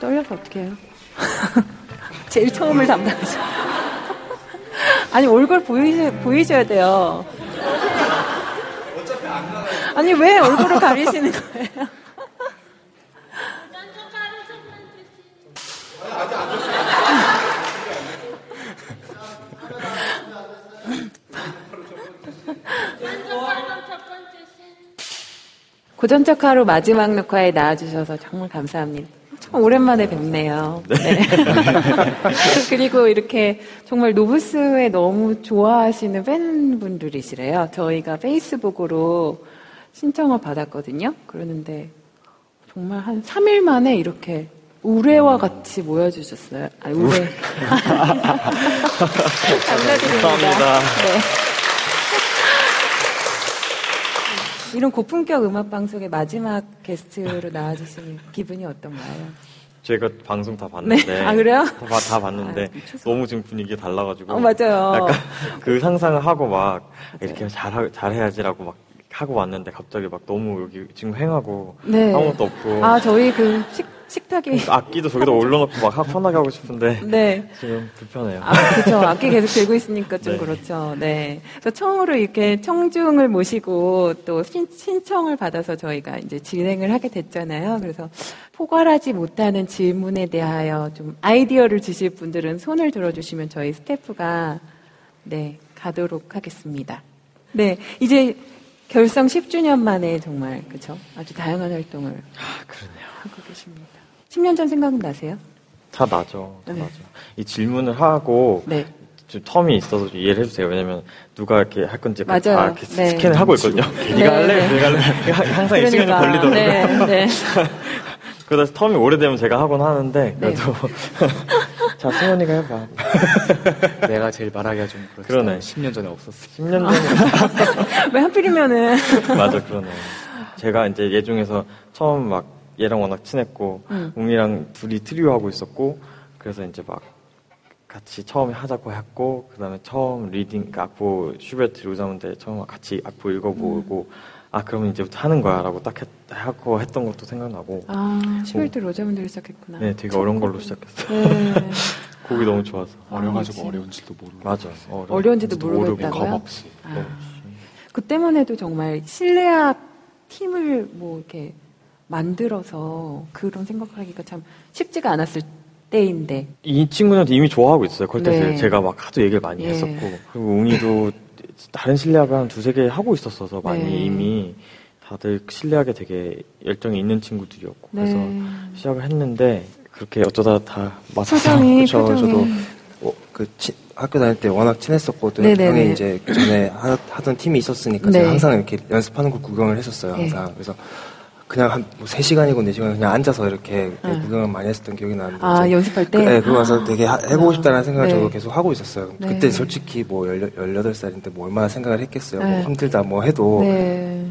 떨려서 어떻게 해요? 제일 처음을 담당하죠. 아니, 얼굴 보이셔, 보이셔야 돼요. 아니, 왜 얼굴을 가리시는 거예요? 고전적 하루 마지막 녹화에 나와주셔서 정말 감사합니다. 참 오랜만에 뵙네요. 네. 그리고 이렇게 정말 노브스에 너무 좋아하시는 팬분들이시래요. 저희가 페이스북으로 신청을 받았거든요. 그러는데 정말 한 3일 만에 이렇게 우레와 같이 모여주셨어요. 아, 우레. 감사드립니다. 네. 이런 고품격 음악 방송의 마지막 게스트로 나와주신 기분이 어떤가요? 제가 방송 다 봤는데. 네. 아, 그래요? 다, 다 봤는데. 아. 너무 지금 분위기가 달라가지고. 어, 맞아요. 약간 그 상상을 하고 막 이렇게 잘, 잘해야지라고 막 하고 왔는데 갑자기 막 너무 여기 지금 횡하고 네. 아무것도 없고 아, 저희 그 식, 식탁이. 악기도 저기다 올려놓고 막 하- 편하게 하고 싶은데 네. 지금 불편해요. 아, 그렇죠. 악기 계속 들고 있으니까 좀 네. 그렇죠. 네. 그래서 처음으로 이렇게 청중을 모시고 또 신, 신청을 받아서 저희가 이제 진행을 하게 됐잖아요. 그래서 포괄하지 못하는 질문에 대하여 좀 아이디어를 주실 분들은 손을 들어주시면 저희 스태프가 네, 가도록 하겠습니다. 네. 이제 결성 10주년 만에 정말, 그쵸? 아주 다양한 활동을 아, 그러네요. 하고 계십니다. 10년 전 생각은 나세요? 다 나죠. 다 네. 나죠. 이 질문을 하고 네. 좀 텀이 있어서 좀 이해를 해주세요. 왜냐면 누가 이렇게 할 건지 다 맞아요. 이렇게 네. 스캔을 하고 있거든요. 네. 네가 할래? 내가 할래? 항상 이 시간이 걸리더라고요. 네, 네. 그래서 term이 오래되면 제가 하곤 하는데 네. 그래도 자 승원이가 해봐. 내가 제일 말하기가 좀 그렇다. 그러네. 10년 전에 없었어. 10년 전에 왜 하필이면은. 맞아 그러네. 제가 이제 얘 중에서 처음 막 얘랑 워낙 친했고 음. 웅휘랑 둘이 트리오 하고 있었고 그래서 이제 막 같이 처음에 하자고 했고 그다음에 처음 reading 그 악보 슈베르트 로자문데 처음 같이 악보 읽어보고 음. 아 그러면 이제부터 하는 거야라고 딱 했, 하고 했던 것도 생각나고 아, 11대 로자문들이 시작했구나. 네 되게 어려운 걸로 시작했어요. 네. 곡이 너무 좋아서 어려가지고 그치. 어려운지도 모르고. 맞아 어려워. 어려운지도 모르고? 겁 없이. 아. 그때만 해도 정말 실내악 팀을 뭐 이렇게 만들어서 그런 생각하기가 참 쉽지가 않았을 때인데. 이 친구는 이미 좋아하고 있어요. 콜테스를 네. 제가 막 하도 얘기를 많이 예. 했었고 그리고 웅이도 다른 실내악을 한 두세 개 하고 있었어서 많이 네. 이미 다들 실내악에 되게 열정이 있는 친구들이었고 그래서 네. 시작을 했는데 그렇게 어쩌다 다 그쵸, 표정이. 저도 어, 그 치- 학교 다닐 때 워낙 친했었고 또 네네네. 형이 이제 그 전에 하, 던 팀이 있었으니까 네. 제가 항상 이렇게 연습하는 걸 구경을 했었어요. 네. 항상 그래서 그냥 한 뭐 3시간이고 4시간 그냥 앉아서 이렇게 네. 구경을 많이 했었던 기억이 나는데 아, 이제 연습할 때? 그, 네, 그거 와서 되게 하- 해보고 싶다는 생각을 네. 저도 계속 하고 있었어요. 네. 그때 솔직히 뭐 18살인데 뭐 얼마나 생각을 했겠어요. 네. 뭐 힘들다 뭐 해도 네.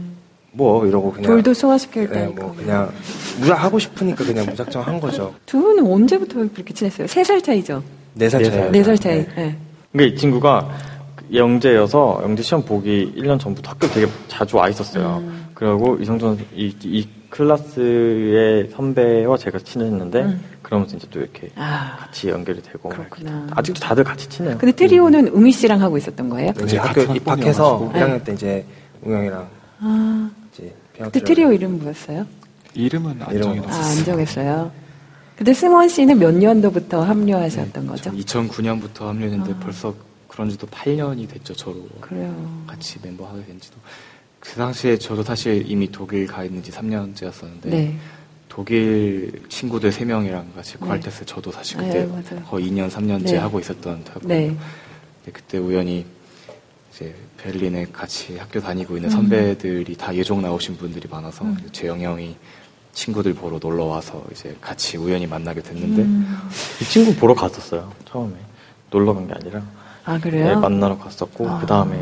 뭐 이러고 그냥 돌도 소화시킬 네, 때니까. 뭐 그냥 무작 하고 싶으니까 그냥 무작정 한 거죠. 두 분은 언제부터 그렇게 친했어요? 세 살 차이죠? 4살 네 차이. 살. 네살 차이. 네. 그러니까 이 친구가 영재여서 영재 시험 보기 1년 전부터 학교 되게 자주 와 있었어요. 음. 그리고 이성준 이, 이 클래스의 선배와 제가 친했는데 음. 그러면서 이제 또 이렇게 아, 같이 연결이 되고 막 그렇구나. 아직도 다들 같이 친해요. 근데 트리오는 웅이 씨랑 하고 있었던 거예요? 이제 네, 학교 같은 입학해서 학번이어가지고. 1학년 때 이제 웅영이랑 아, 이제 그때 트리오 이름 뭐였어요? 이름은 안 정해 아, 놨었어요. 안정했어요. 근데 승원 씨는 몇 년도부터 합류하셨던 거죠? 2009년부터 합류했는데 아. 벌써 그런 지도 8년이 됐죠, 저로. 그래요. 같이 멤버 하게 된 지도. 그 당시에 저도 사실 이미 독일 가 있는 지 3년째였었는데 네. 독일 친구들 3명이랑 같이 네. 퀄테스 저도 사실 네, 그때 맞아요. 거의 2년, 3년째 네. 하고 있었던 터였거든요. 네. 그때 우연히 이제 베를린에 같이 학교 다니고 있는 음. 선배들이 다 예종 나오신 분들이 많아서 음. 재영 형이 친구들 보러 놀러 와서 이제 같이 우연히 만나게 됐는데 음. 이 친구 보러 갔었어요. 처음에 놀러 간 게 아니라 아, 네, 그래요? 만나러 갔었고 아. 그 다음에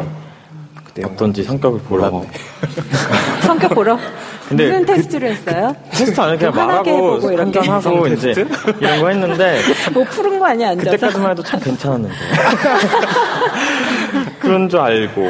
어떤지 성격을 보라고 몰랐네. 성격 보러? 근데 무슨 그- 테스트를 했어요? 테스트 안 해, 그냥 좀 환하게 말하고 해보고 이렇게. 한잔 하고 이제 이런 거 했는데 뭐 푸른 거 아니야, 앉아서? 그때까지만 해도 참 괜찮았는데 그런 줄 알고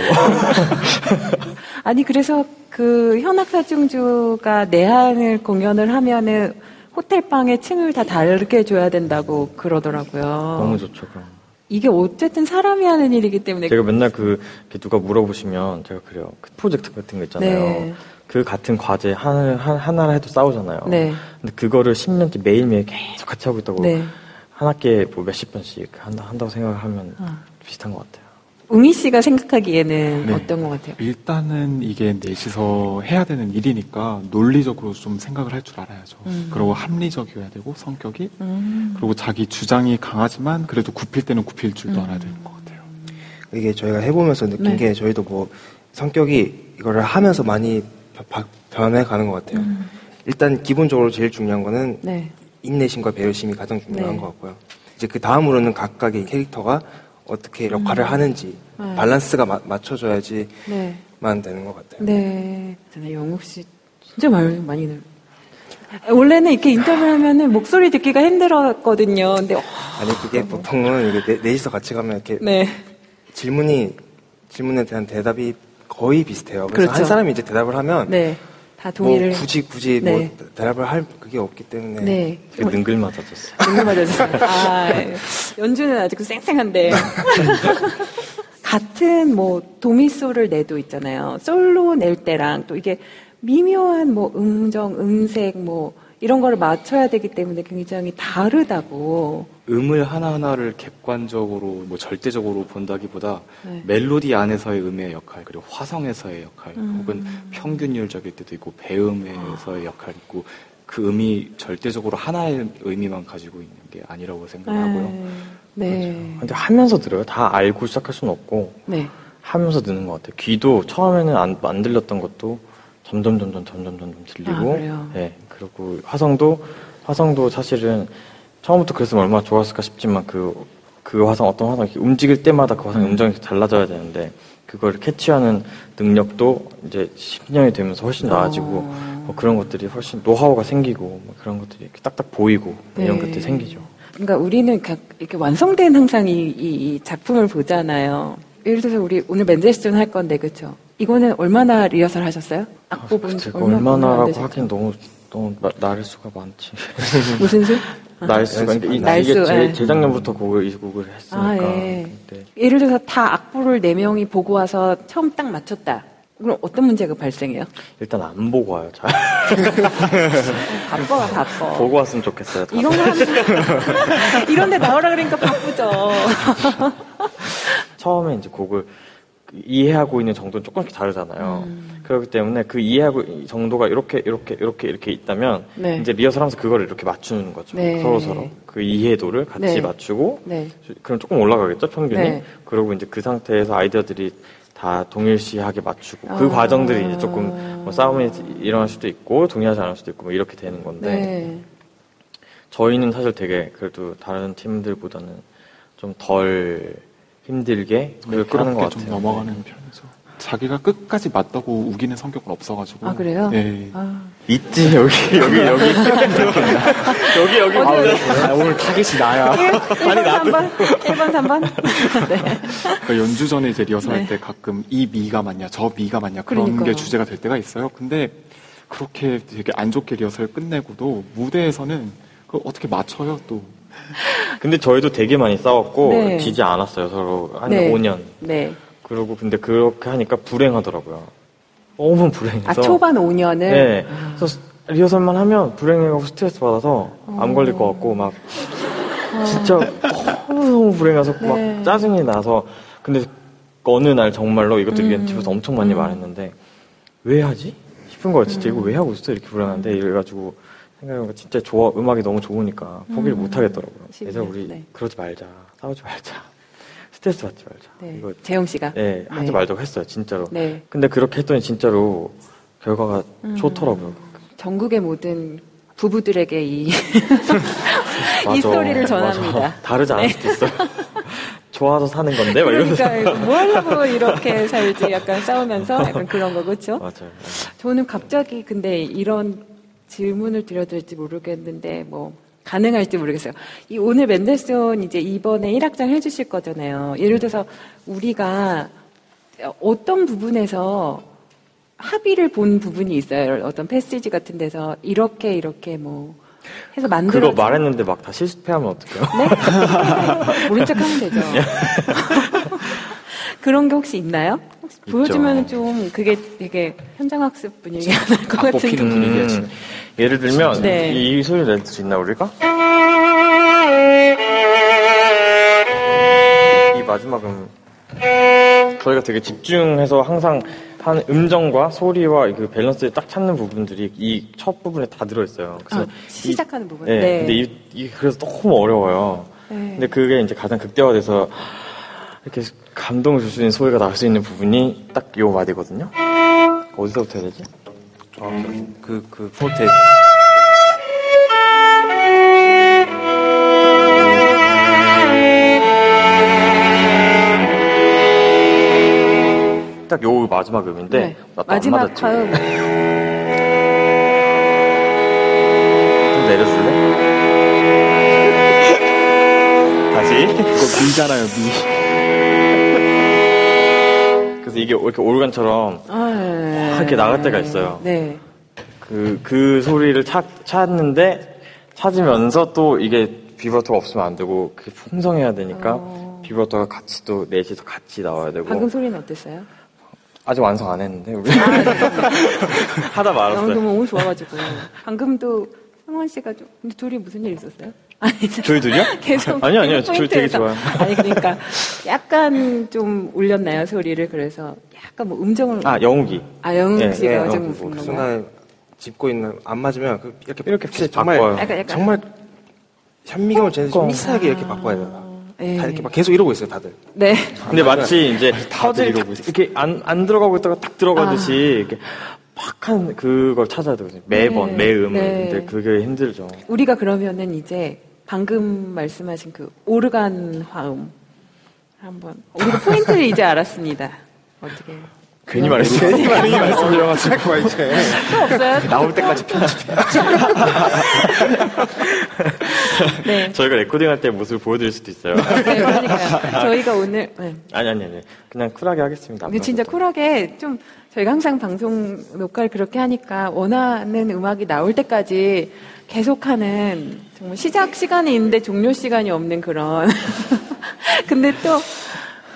아니, 그래서 그 현악사중주가 내한을 공연을 하면은 호텔 방의 층을 다 다르게 줘야 된다고 그러더라고요. 너무 좋죠, 그럼. 이게 어쨌든 사람이 하는 일이기 때문에 제가 맨날 그 누가 물어보시면 제가 그래요. 그 프로젝트 같은 거 있잖아요. 네. 그 같은 과제 하나, 하- 하나를 해도 싸우잖아요. 네. 근데 그거를 10년째 매일매일 계속 같이 하고 있다고 네. 한 학기에 뭐 몇십 번씩 한다, 한다고 생각을 하면 아. 비슷한 것 같아요. 웅이 씨가 생각하기에는 네. 어떤 것 같아요? 일단은 이게 넷이서 해야 되는 일이니까 논리적으로 좀 생각을 할 줄 알아야죠. 음. 그리고 합리적이어야 되고 성격이 음. 그리고 자기 주장이 강하지만 그래도 굽힐 때는 굽힐 줄도 알아야 되는 것 같아요. 이게 저희가 해보면서 느낀 네. 게 저희도 뭐 성격이 이거를 하면서 많이 변해가는 것 같아요. 음. 일단 기본적으로 제일 중요한 거는 네. 인내심과 배려심이 가장 중요한 네. 것 같고요. 이제 그 다음으로는 각각의 캐릭터가 어떻게 역할을 하는지 네. 밸런스가 마- 맞춰져야지만 네. 되는 것 같아요. 네. 저는 영욱 씨 진짜 말 많이 늘. 원래는 이렇게 인터뷰를 하면은 목소리 듣기가 힘들었거든요. 근데 와, 아니 그게 보통은 이게 넷- 넷이서 같이 가면 이렇게 네. 질문이 질문에 대한 대답이 거의 비슷해요. 그래서 그렇죠. 한 사람이 이제 대답을 하면 네. 다뭐 동의를 굳이 굳이 네. 뭐 대답을 할 그게 없기 때문에 네. 능글 맞아졌어요. 정말 맞았어요. 아, 연주는 아직도 쌩쌩한데. 같은 뭐 도미솔을 내도 있잖아요. 솔로 낼 때랑 또 이게 미묘한 뭐 음정, 음색 뭐 이런 거를 맞춰야 되기 때문에 굉장히 다르다고. 음을 하나하나를 객관적으로 뭐 절대적으로 본다기보다 네. 멜로디 안에서의 음의 역할 그리고 화성에서의 역할 음. 혹은 평균율적일 때도 있고 배음에서의 역할이 있고 그 음이 절대적으로 하나의 의미만 가지고 있는 게 아니라고 생각을 하고요. 네. 근데 하면서 들어요. 다 알고 시작할 수는 없고 네. 하면서 듣는 것 같아요. 귀도 처음에는 안, 안 들렸던 것도 점점 점점 점점 점점 들리고, 아, 그래요? 네 그리고 화성도 화성도 사실은 처음부터 그랬으면 얼마나 좋았을까 싶지만 그 그 화성 어떤 화성 움직일 때마다 그 화성 음정이 달라져야 되는데 그걸 캐치하는 능력도 이제 10년이 되면서 훨씬 나아지고 어. 뭐 그런 것들이 훨씬 노하우가 생기고 뭐 그런 것들이 딱딱 보이고 이런 네. 것들이 생기죠. 그러니까 우리는 각 이렇게 완성된 항상 이, 이- 이 작품을 보잖아요. 예를 들어서 우리 오늘 맨델스존 할 건데 그렇죠? 이거는 얼마나 리허설 하셨어요? 악보분 제가 얼마- 얼마나 얼마나라고? 하긴 너무 너무 나- 나를 수가 많지. 무슨 수? 날수가 그러니까 이- 날수, 이게 제, 예. 재작년부터 곡을 이 곡을 했으니까. 아, 예. 네. 예를 들어서 다 악보를 네 명이 보고 와서 처음 딱 맞췄다. 그럼 어떤 문제가 발생해요? 일단 안 보고 와요. 잘 바빠가 바빠. 보고 왔으면 좋겠어요. 이런 거 하면 이런데 나오라 그러니까 바쁘죠. 처음에 이제 곡을 그 이해하고 있는 정도는 조금씩 다르잖아요. 음. 그렇기 때문에 그 이해하고 이 정도가 이렇게 이렇게 이렇게 이렇게 있다면 네. 이제 리허설하면서 그거를 이렇게 맞추는 거죠. 네. 서로 서로 그 이해도를 같이 네. 맞추고 네. 그럼 조금 올라가겠죠 평균이. 네. 그리고 이제 그 상태에서 아이디어들이 다 동일시하게 맞추고 그 아. 과정들이 이제 조금 뭐 싸움이 일어날 수도 있고 동의하지 않을 수도 있고 뭐 이렇게 되는 건데 네. 저희는 사실 되게 그래도 다른 팀들보다는 좀 덜 힘들게 그렇게 매끄럽게 같아요. 좀 넘어가는 편이죠. 자기가 끝까지 맞다고 우기는 성격은 없어가지고. 아 그래요? 네. 아. 있지 여기 여기 여기 여기 여기 어디? 아, 오늘 타겟이 나야. 1번, 3번? 1번, 3번? 네. 그러니까 연주 전에 이제 리허설할 네. 때 가끔 이 미가 맞냐, 저 미가 맞냐 그런 그러니까요. 게 주제가 될 때가 있어요. 근데 그렇게 되게 안 좋게 리허설 끝내고도 무대에서는 그걸 어떻게 맞춰요 또. 근데 저희도 되게 많이 싸웠고 네. 지지 않았어요 서로 한 네. 5년. 네. 그리고 근데 그렇게 하니까 불행하더라고요. 너무 불행해서. 아, 초반 5년을? 네. 그래서 리허설만 하면 불행해가고 스트레스 받아서 어. 안 걸릴 것 같고 막 진짜 너무 불행해서 네. 막 짜증이 나서 근데 어느 날 정말로 이것도 음. 집에서 엄청 많이 음. 말했는데 왜 하지? 싶은 거예요. 진짜 이거 왜 하고 있어? 이렇게 불행한데 이래가지고 생각해보니까 진짜 좋아 음악이 너무 좋으니까 포기를 음. 못 하겠더라고요. 그래서 12년, 우리 네. 그러지 말자, 싸우지 말자, 스트레스 받지 말자. 네. 이거 재영 씨가? 네, 하지 네. 말자고 했어요, 진짜로. 네. 근데 그렇게 했더니 진짜로 결과가 음. 좋더라고요. 전국의 모든 부부들에게 이, 이 스토리를 전합니다. 맞아. 다르지 않을 네. 수도 있어요. 좋아서 사는 건데. 그러니까 뭐 하려고 이렇게 살지 약간 싸우면서 약간 그런 거 그렇죠? 맞아요. 저는 갑자기 근데 이런 질문을 드려야 될지 모르겠는데 뭐 가능할지 모르겠어요. 이 오늘 맨델슨 이제 이번에 1악장 해주실 거잖아요. 예를 들어서 우리가 어떤 부분에서 합의를 본 부분이 있어요. 어떤 패시지 같은 데서 이렇게 이렇게 뭐 해서 만들어. 그거 말했는데 막 다 실패하면 어떡해요? 네? 모른 척 하면 되죠. 그런 게 혹시 있나요? 혹시 보여주면 좀 그게 되게 현장학습 분위기가 날것각 같은데. 뽑히는 분위기야, 음, 예를 들면 네. 이 소리를 낼수 있나 우리가? 이 마지막은 저희가 되게 집중해서 항상 한 음정과 소리와 그 밸런스를 딱 찾는 부분들이 이 첫 부분에 다 들어있어요. 그래서 아, 시작하는 부분. 네. 네. 근데 이, 이 그래서 너무 어려워요. 네. 근데 그게 이제 가장 극대화돼서 이렇게 감동을 줄 수 있는 소리가 나올 수 있는 부분이 딱요 마디거든요. 어디서부터 해야 되지? 그, 그, 포르테. 딱 요 마지막 음인데 네. 마지막. 화음. 좀 내려줄래? 다시. 그거 미잖아요, 미. 그래서 이게 이렇게 올간처럼 아, 이렇게 나갈 때가 있어요. 네. 그, 그 소리를 찾, 찾는데 찾으면서 또 이게 비브라토가 없으면 안 되고 그게 풍성해야 되니까 어. 비브라토가 같이 또 넷이서 같이 나와야 되고 방금 소리는 어땠어요? 아직 완성 안 했는데 우리 아, 네. 하다 말았어요. 너무 좋아가지고. 방금도 성원 씨가 좀, 근데 둘이 무슨 일 있었어요? 아니, 저희 둘이요? 계속. 아니요, 아니요. 저희 되게. 좋아요. 아니, 그러니까 약간 좀 올렸나요, 소리를. 그래서 약간 뭐 음정을. 아, 영욱이. 아, 영웅 네, 씨가 네, 좀 영웅 무슨 그? 순간에 짚고 있는, 안 맞으면 그 이렇게, 이렇게 진짜 정말, 바꿔요. 약간, 약간. 정말 현미경을 좀 꺾어. 미세하게 이렇게 바꿔야 돼요. 네. 다 이렇게 막 계속 이러고 있어요, 다들. 네. 근데 마치 이제 터즐이 이러고 딱 이렇게 안, 안 들어가고 있다가 딱 들어가듯이 이렇게 팍한 그걸 찾아야 되거든요. 매번, 네, 매음을. 네. 근데 그게 힘들죠. 우리가 그러면은 이제 방금 말씀하신 그 오르간 화음. 한번. 우리가 포인트를 이제 알았습니다. 어떻게. 괜히 말했어요. 괜히 많이 말씀드려가지고. 막 이제. 또 없어요? 나올 때까지 편집해. 네. 저희가 레코딩 할 때 모습을 보여드릴 수도 있어요. 네, 그러니까요. 저희가 오늘. 네. 아니, 아니, 아니. 그냥 쿨하게 하겠습니다. 근데 진짜 쿨하게 좀 저희가 항상 방송 녹화를 그렇게 하니까 원하는 음악이 나올 때까지 계속하는 정말 시작 시간이 있는데 종료 시간이 없는 그런. 근데 또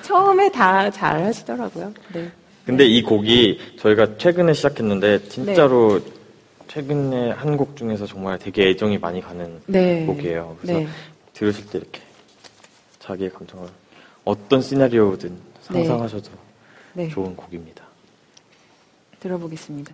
처음에 다 잘 하시더라고요. 네. 근데 이 곡이 저희가 최근에 시작했는데 진짜로 최근에 한 곡 중에서 정말 되게 애정이 많이 가는 네. 곡이에요. 그래서 네. 들으실 때 이렇게 자기의 감정을 어떤 시나리오든 네. 상상하셔도 네. 좋은 곡입니다. 들어보겠습니다.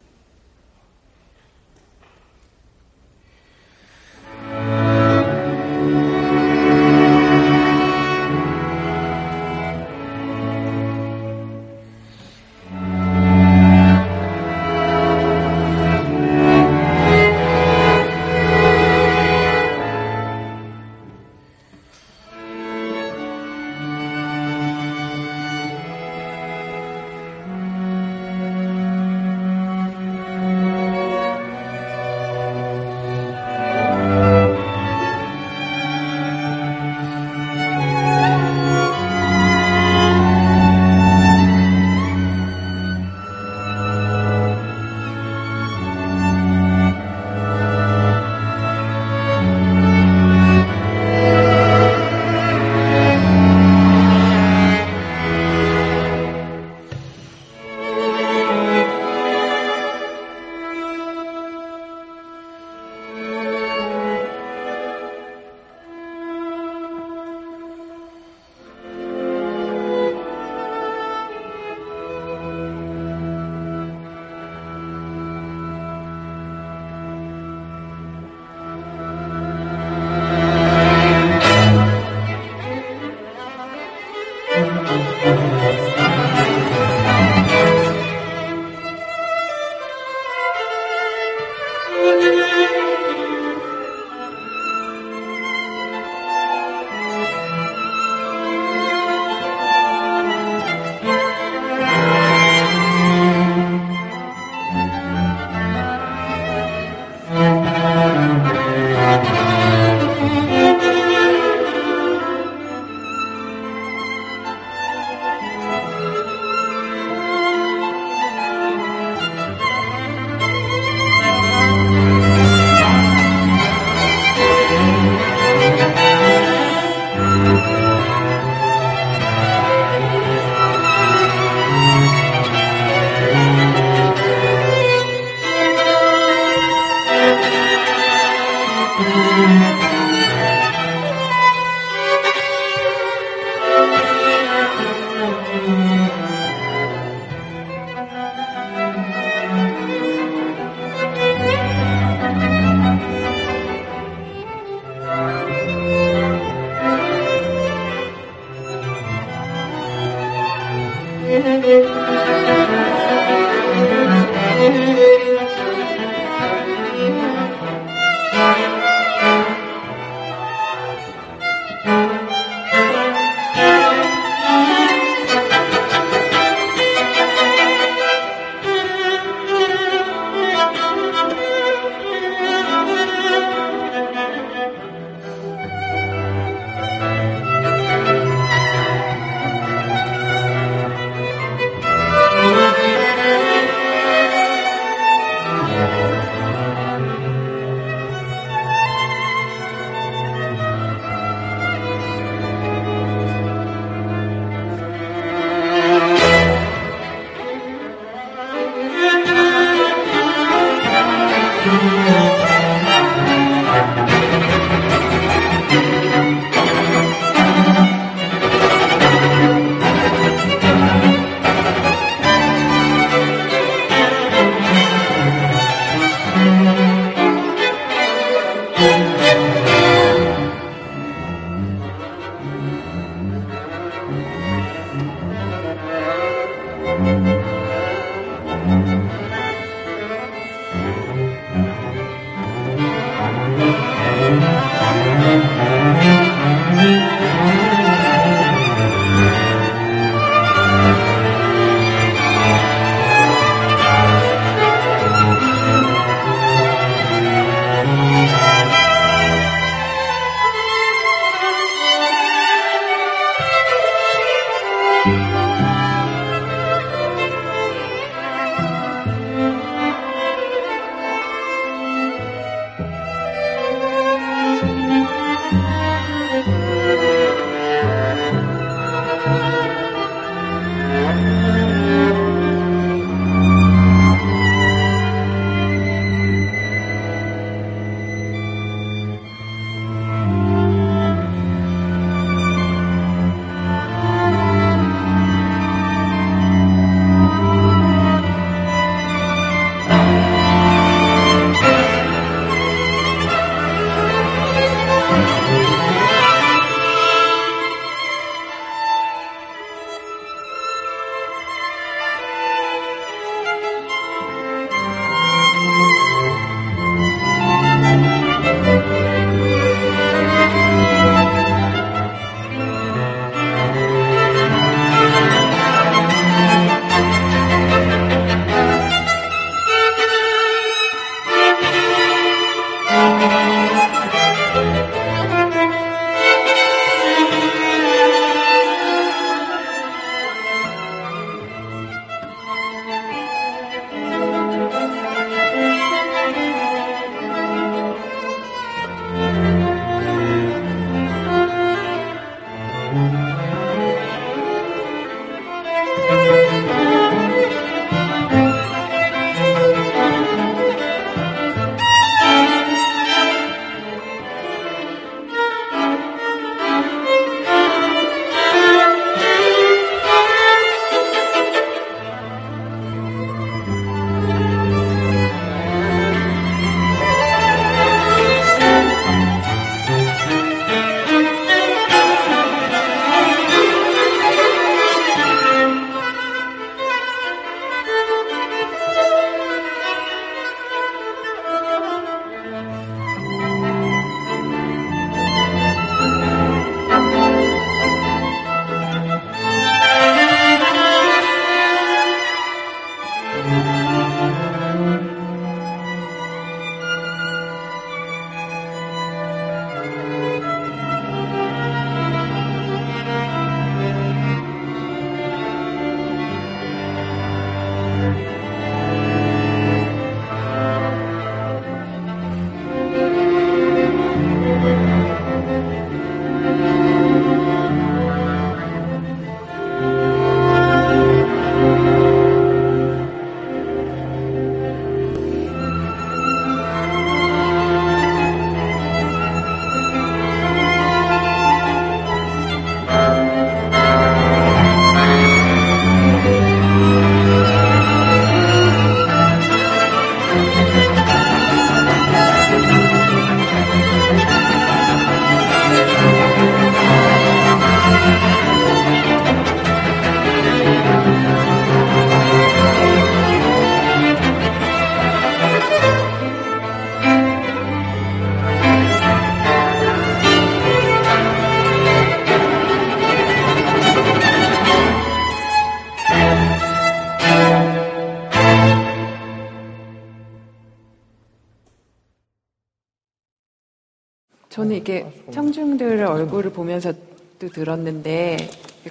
저는 이게 청중들 얼굴을 보면서 또 들었는데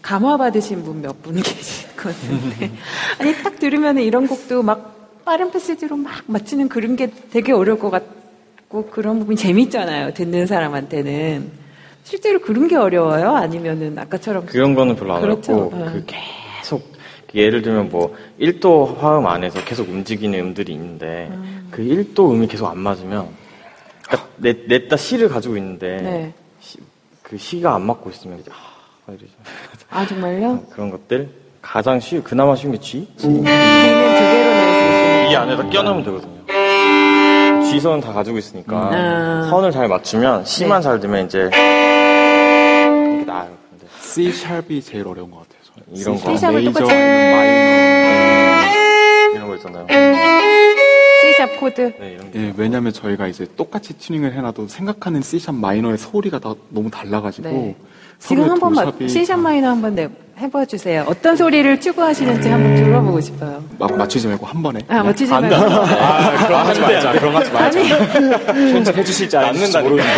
감화 받으신 분 몇 분 계실 것 같은데 아니 딱 들으면 이런 곡도 막 빠른 패스지로 막 맞추는 그런 게 되게 어려울 것 같고 그런 부분이 재밌잖아요 듣는 사람한테는 실제로 그런 게 어려워요 아니면은 아까처럼 그런 거는 별로 안 그렇죠. 어렵고 어. 그 계속 예를 들면 뭐 1도 화음 안에서 계속 움직이는 음들이 있는데 음. 그 1도 음이 계속 안 맞으면 그러니까 내, 냈다 시를 가지고 있는데 네. 시- 그 시가 안 맞고 있으면 이제 아 이러죠. 아 정말요? 그런 것들 가장 쉬 그나마 쉬운 게 G? G? D는 두 개로 낼수 있으니까 이 안에다 껴넣으면 되거든요. G선은 다 가지고 있으니까 아. 선을 잘 맞추면 C만 네. 잘 되면 이제 이게 나아요. 근데 C 샵이 제일 어려운 것 같아요. 이런 C 거. 샵, C 샵을 똑같이- 마이너. 이런 거 있잖아요. C sharp 코드 네. 예, 왜냐면 저희가 이제 똑같이 튜닝을 해놔도 생각하는 C샵 마이너의 소리가 다 너무 달라가지고 네. 지금 한 번만 C sharp minor 한번 내 해봐 주세요. 어떤 소리를 추구하시는지 한번 들어보고 싶어요. 막 맞추지 말고 한 번에. 아, 맞추지. 말고. 아, 그럼 하지 말자. 그럼 하지 말자. 아니 편집해 주실지 안 해주실지 모르는데.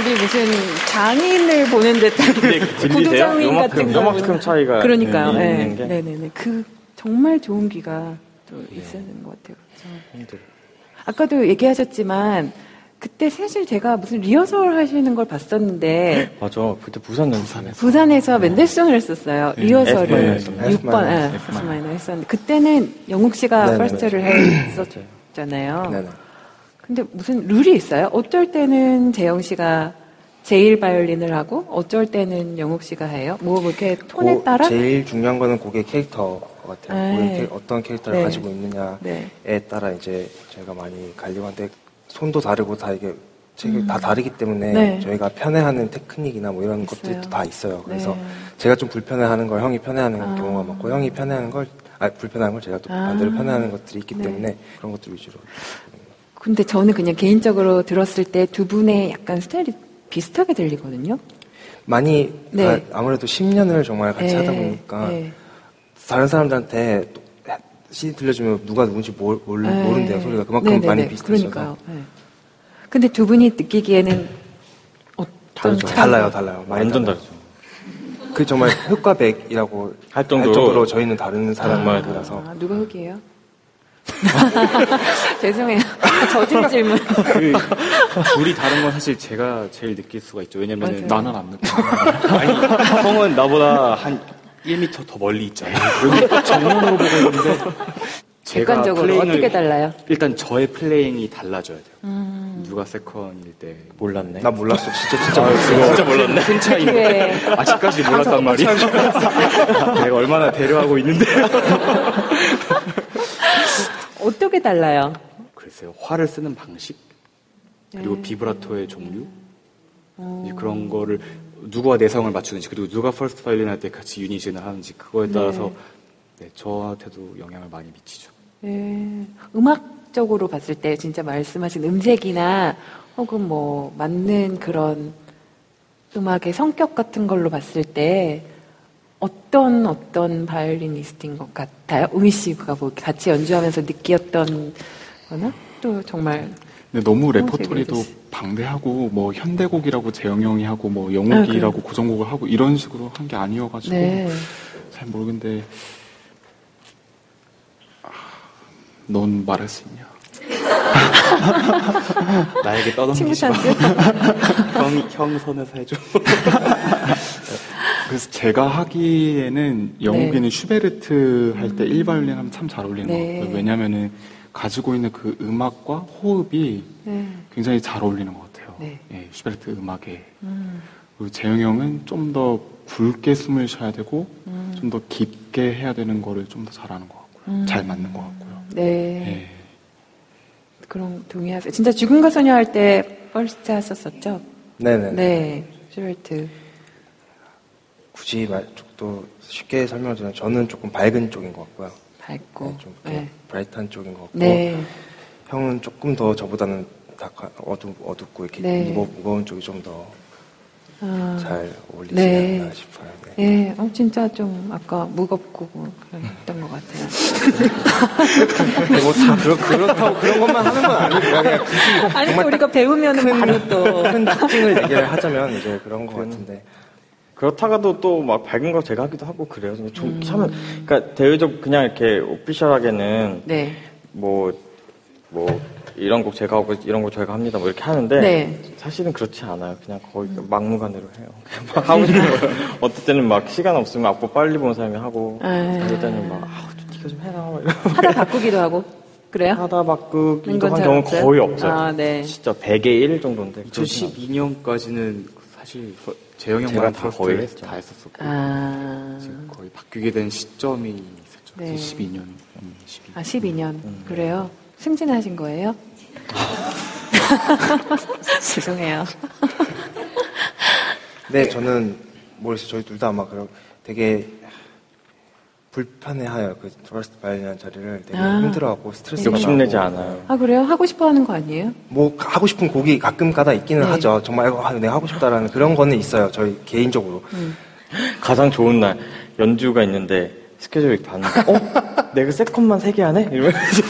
우리 무슨 장인을 보는 듯한 구두장님 요만큼, 같은 요만큼 거구나. 차이가 그러니까요. 있는 네. 게. 네네 네. 그 정말 좋은 귀가 또 있었는 것 같아요. 그렇죠? 아까도 얘기하셨지만 그때 사실 제가 무슨 리허설 하시는 걸 봤었는데 맞아. 그때 부산 연습. 부산에서 맨델송을 했었어요. F 마이너 리허설을 했었나요? 6번, 예, F F 마이너 했었는데 그때는 영국 씨가. 퍼스트를 했었잖아요. 근데 무슨 룰이 있어요? 어쩔 때는 재영 씨가 제일 바이올린을 하고 어쩔 때는 영국 씨가 해요? 뭐 이렇게 톤에 고- 따라? 제일 중요한 거는 곡의 캐릭터 같아요. 네. 곡의 캐- 어떤 캐릭터를 네. 가지고 있느냐에 네. 따라 이제 저희가 많이 갈리고 한데 손도 다르고 다 이게 책이 다 다르기 때문에 네. 저희가 편애하는 테크닉이나 뭐 이런 있어요. 것들도 다 있어요. 그래서 네. 제가 좀 불편해하는 걸 형이 편애하는 아. 경우가 많고 형이 편애하는 걸 아, 불편한 걸 제가 또 아. 반대로 편애하는 것들이 있기 네. 때문에 그런 것들 위주로 근데 저는 그냥 개인적으로 들었을 때 두 분의 약간 스타일이 비슷하게 들리거든요. 많이 네. 아, 무래도 10년을 정말 같이 네. 하다 보니까 네. 다른 사람들한테 또 CD 들려주면 누가 누군지 모르, 네. 모른대요 소리가 그만큼 네네네. 많이 비슷해서 그러니까요. 네. 근데 두 분이 느끼기에는 어떤 달라요 달라요 많이 완전 달라요. 다르죠. 그 정말 흑과 백이라고 할 정도로 저희는 다른 사람들이라서 아, 누가 흑이에요? 죄송해요. 저질 질문. 그 둘이 다른 건 사실 제가 제일 느낄 수가 있죠. 왜냐면. 나는 안 느껴. 아니 형은 나보다 한 1m 더 멀리 있잖아요. 그리고 정면으로 보고 있는데 제가 객관적으로 어떻게 달라요? 일단 저의 플레잉이 달라져야 돼요. 음. 누가 세컨일 때 몰랐네. 나 몰랐어 진짜 진짜 몰랐어 진짜 몰랐네. 큰 왜? 아직까지 몰랐단 말이야. 내가 얼마나 배려하고 있는데. 어떻게 달라요? 글쎄요, 활을 쓰는 방식 그리고 네. 비브라토의 종류 어. 그런 거를 누가 내성을 맞추는지 그리고 누가 first 바이올린 할 때 같이 unison을 하는지 그거에 따라서 네, 저한테도 영향을 많이 미치죠. 네. 음악적으로 봤을 때 진짜 말씀하신 음색이나 혹은 뭐 맞는 그런 음악의 성격 같은 걸로 봤을 때 어떤 어떤 바이올리니스트인 것 같아요? 웅휘 씨가 뭐 같이 연주하면서 느끼었던 거나 또 정말 근데 너무 레퍼토리도. 방대하고 뭐 현대곡이라고 재영 형이 하고 뭐 아, 영욱이라고 그래요? 고전곡을 하고 이런 식으로 한 게 아니어가지고 네. 잘 모르겠는데 아, 넌 말할 수 있냐? 나에게 떠넘기지 마. 형, 형 선에서 해줘. 그래서 제가 하기에는 영욱이는 슈베르트 할 때 일바이올린 하면 참 잘 어울리는 네. 것 같아요. 왜냐면은 가지고 있는 그 음악과 호흡이 네. 굉장히 잘 어울리는 것 같아요. 네. 예, 슈베르트 음악에. 음. 그리고 재영이 형은 좀 더 굵게 숨을 쉬어야 되고 음. 좀더 깊게 해야 되는 거를 좀 더 잘하는 것 같고요. 음. 잘 맞는 것 같고요. 네. 예. 그럼 동의하세요. 진짜 죽음과 소녀 할때 first 하셨었죠? 네네 네. 포트레이트. 굳이 말, 또 쉽게 설명을 드리면 저는 조금 밝은 쪽인 것 같고요. 밝고. 네, 좀 이렇게 네. bright한 쪽인 것 같고 네. 형은 조금 더 저보다는 다 어두, 어둡고 이렇게 네. 무거, 무거운 쪽이 좀 더잘 아, 어울리지 네. 않나 싶어요. 네. 예, 어, 진짜 좀 아까 무겁고 뭐 그랬던 것 같아요. 근데 뭐다 그렇, 그렇다고 그런 것만 하는 건 아니고요. 그냥 굳이 아니, 또 정말 우리가 배우면은 바로 또. 큰 특징을 얘기를 하자면 이제 그런 것 같은데 그렇다가도 또 막 밝은 거 제가 하기도 하고 그래요. 근데 음. 좀 참, 그러니까 대외적 그냥 이렇게 오피셜하게는 네. 뭐, 뭐, 이런 곡 제가 하고 이런 곡 저희가 합니다. 뭐 이렇게 하는데 네. 사실은 그렇지 않아요. 그냥 거의 막무가내로 해요. 그냥 막 하고 싶은 거. 어떨 때는 막 시간 없으면 악보 빨리 보는 사람이 하고 아. 어떨 때는 막 아우 좀 네가 좀 해라 막 이러고 하다 바꾸기도 하고. 그래요? 하다 바꾸기도 건한잘 경우 없어요? 거의 없어요. 아, 네. 진짜 100에 1 정도인데 2012년까지는 사실 재영 형만 다다 거의 했죠. 다 했었었고 아. 지금 거의 바뀌게 된 시점이 있었죠. 네. 12년, 음, 12년. 아, 12년. 그래요? 승진하신 거예요? 죄송해요. 네 저는 모르겠어요. 저희 둘 다 아마 그런 되게 불편해해요 그 first 바이올린 자리를 되게 아. 힘들어하고 스트레스가 욕심내지 나고 않아요. 아, 그래요? 하고 싶어 하는 거 아니에요? 뭐 하고 싶은 곡이 가끔 가다 있기는 네. 하죠. 정말 이거 아, 내가 하고 싶다라는 그런 거는 있어요. 저희 개인적으로. 음. 가장 좋은 날 연주가 있는데 스케줄 이렇게 봤는데 어? 내가 second만 3개 하네? 이러면 이제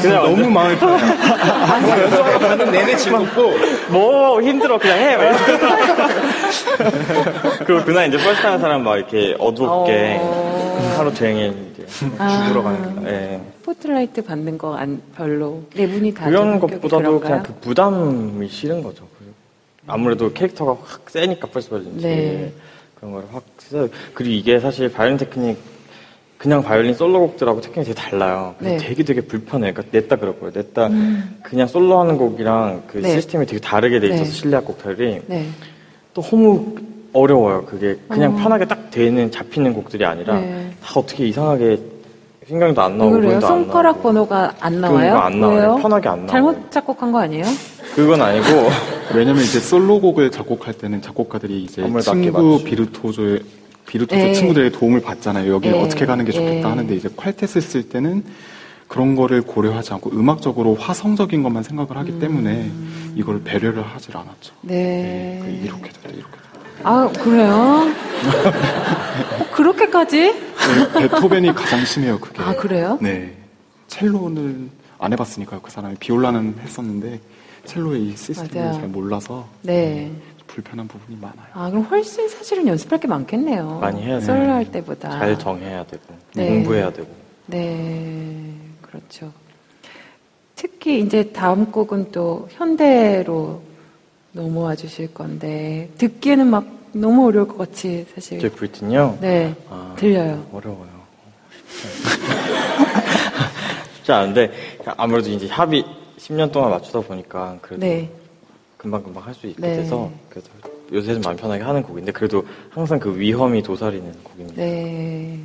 그냥 너무 마음이 편해요. 정말 연주하러 가는 내내 즐겁고 뭐 힘들어 그냥 해. 막 이러면서. 그리고 그날 이제 first 하는 사람 막 이렇게 어둡게 어. 하루 종일 이제 아. 죽으러 가는 길. 예. 스포트라이트 받는 거 안 별로 네 분이 다 그런 것보다도? 그냥 그 부담이 싫은 거죠. 그 아무래도 캐릭터가 확 세니까 퍼스벌인지 네. 그런 걸 확 세. 그리고 이게 사실 바이올린 테크닉 그냥 바이올린 솔로곡들하고 테크닉이 되게 달라요. 네. 음. 되게 되게 불편해요. 그러니까 냈다 그럴 거예요. 냈다 그냥 솔로 하는 곡이랑 그 네. 시스템이 되게 다르게 돼 있어서 네. 실내악 곡들이 네. 또 너무 어려워요. 그게 그냥 어. 편하게 딱 되는 잡히는 곡들이 아니라 네. 다 어떻게 이상하게 신경도 안 나오고 그래요? 안 손가락 나오고. 번호가 안 나와요? 거안 나와요. 왜요? 편하게 안 나와요. 잘못 작곡한 거 아니에요? 그건 아니고 왜냐면 이제 솔로곡을 작곡할 때는 작곡가들이 이제 친구. 비르토조의 비르토조 네. 친구들의 도움을 받잖아요. 여기 네. 어떻게 가는 게 좋겠다 네. 하는데 이제 퀄텟을 쓸 때는 그런 거를 고려하지 않고 음악적으로 화성적인 것만 생각을 음. 하기 때문에 이걸 배려를 하질 않았죠. 네. 그 이렇게 됐다 이렇게 됐다. 아, 그래요? 어, 그렇게까지? 네, 베토벤이 가장 심해요 그게. 아, 그래요? 네. 첼로는 안 해봤으니까요 그 사람이 비올라는 했었는데 첼로의 이 시스템을 맞아요. 잘 몰라서 네. 불편한 부분이 많아요. 아, 그럼 훨씬 사실은 연습할 게 많겠네요. 많이 해야 돼요. 솔로 할 때보다. 잘 정해야 되고 네. 공부해야 되고 네, 그렇죠. 특히 이제 다음 곡은 또 현대로 넘어와 주실 건데 듣기에는 막 너무 어려울 것 같이 사실. 제 브리튼요. 네, 아, 들려요. 어려워요. 쉽지 않은데 아무래도 이제 합이 10년 동안 맞추다 보니까 그래도 네, 금방금방 할 수 있게 네. 돼서 그래서 요새는 마음 편하게 하는 곡인데 그래도 항상 그 위험이 도사리는 곡입니다. 네.